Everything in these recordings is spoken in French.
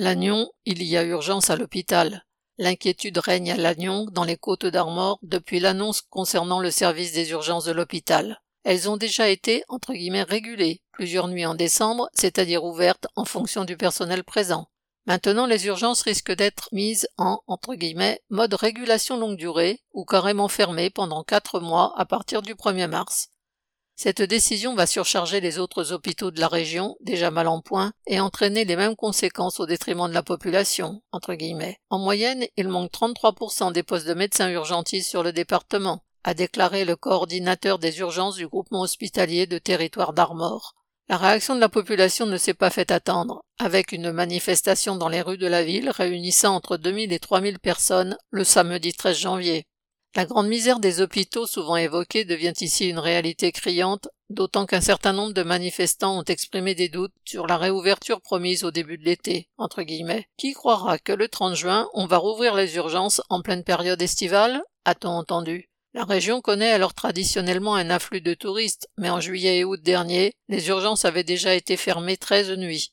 Lannion, il y a urgence à l'hôpital. L'inquiétude règne à Lannion, dans les côtes d'Armor, depuis l'annonce concernant le service des urgences de l'hôpital. Elles ont déjà été, entre guillemets, régulées, plusieurs nuits en décembre, c'est-à-dire ouvertes en fonction du personnel présent. Maintenant, les urgences risquent d'être mises en, entre guillemets, mode régulation longue durée, ou carrément fermées pendant quatre mois à partir du 1er mars. Cette décision va surcharger les autres hôpitaux de la région, déjà mal en point, et entraîner les mêmes conséquences au détriment de la population, entre guillemets. En moyenne, il manque 33% des postes de médecins urgentistes sur le département, a déclaré le coordinateur des urgences du groupement hospitalier de territoire d'Armor. La réaction de la population ne s'est pas fait attendre, avec une manifestation dans les rues de la ville réunissant entre 2000 et 3000 personnes le samedi 13 janvier. La grande misère des hôpitaux souvent évoquée devient ici une réalité criante, d'autant qu'un certain nombre de manifestants ont exprimé des doutes sur la réouverture promise au début de l'été, entre guillemets. Qui croira que le 30 juin, on va rouvrir les urgences en pleine période estivale? A-t-on entendu? La région connaît alors traditionnellement un afflux de touristes, mais en juillet et août dernier, les urgences avaient déjà été fermées 13 nuits.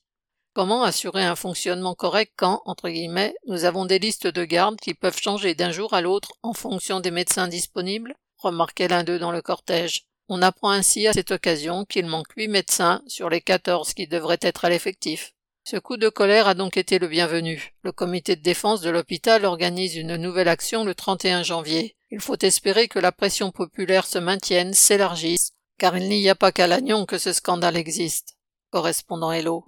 Comment assurer un fonctionnement correct quand, entre guillemets, nous avons des listes de garde qui peuvent changer d'un jour à l'autre en fonction des médecins disponibles? remarquait l'un d'eux dans le cortège. On apprend ainsi à cette occasion qu'il manque huit médecins sur les quatorze qui devraient être à l'effectif. Ce coup de colère a donc été le bienvenu. Le comité de défense de l'hôpital organise une nouvelle action le 31 janvier. Il faut espérer que la pression populaire se maintienne, s'élargisse, car il n'y a pas qu'à Lannion que ce scandale existe. Correspondant Hello.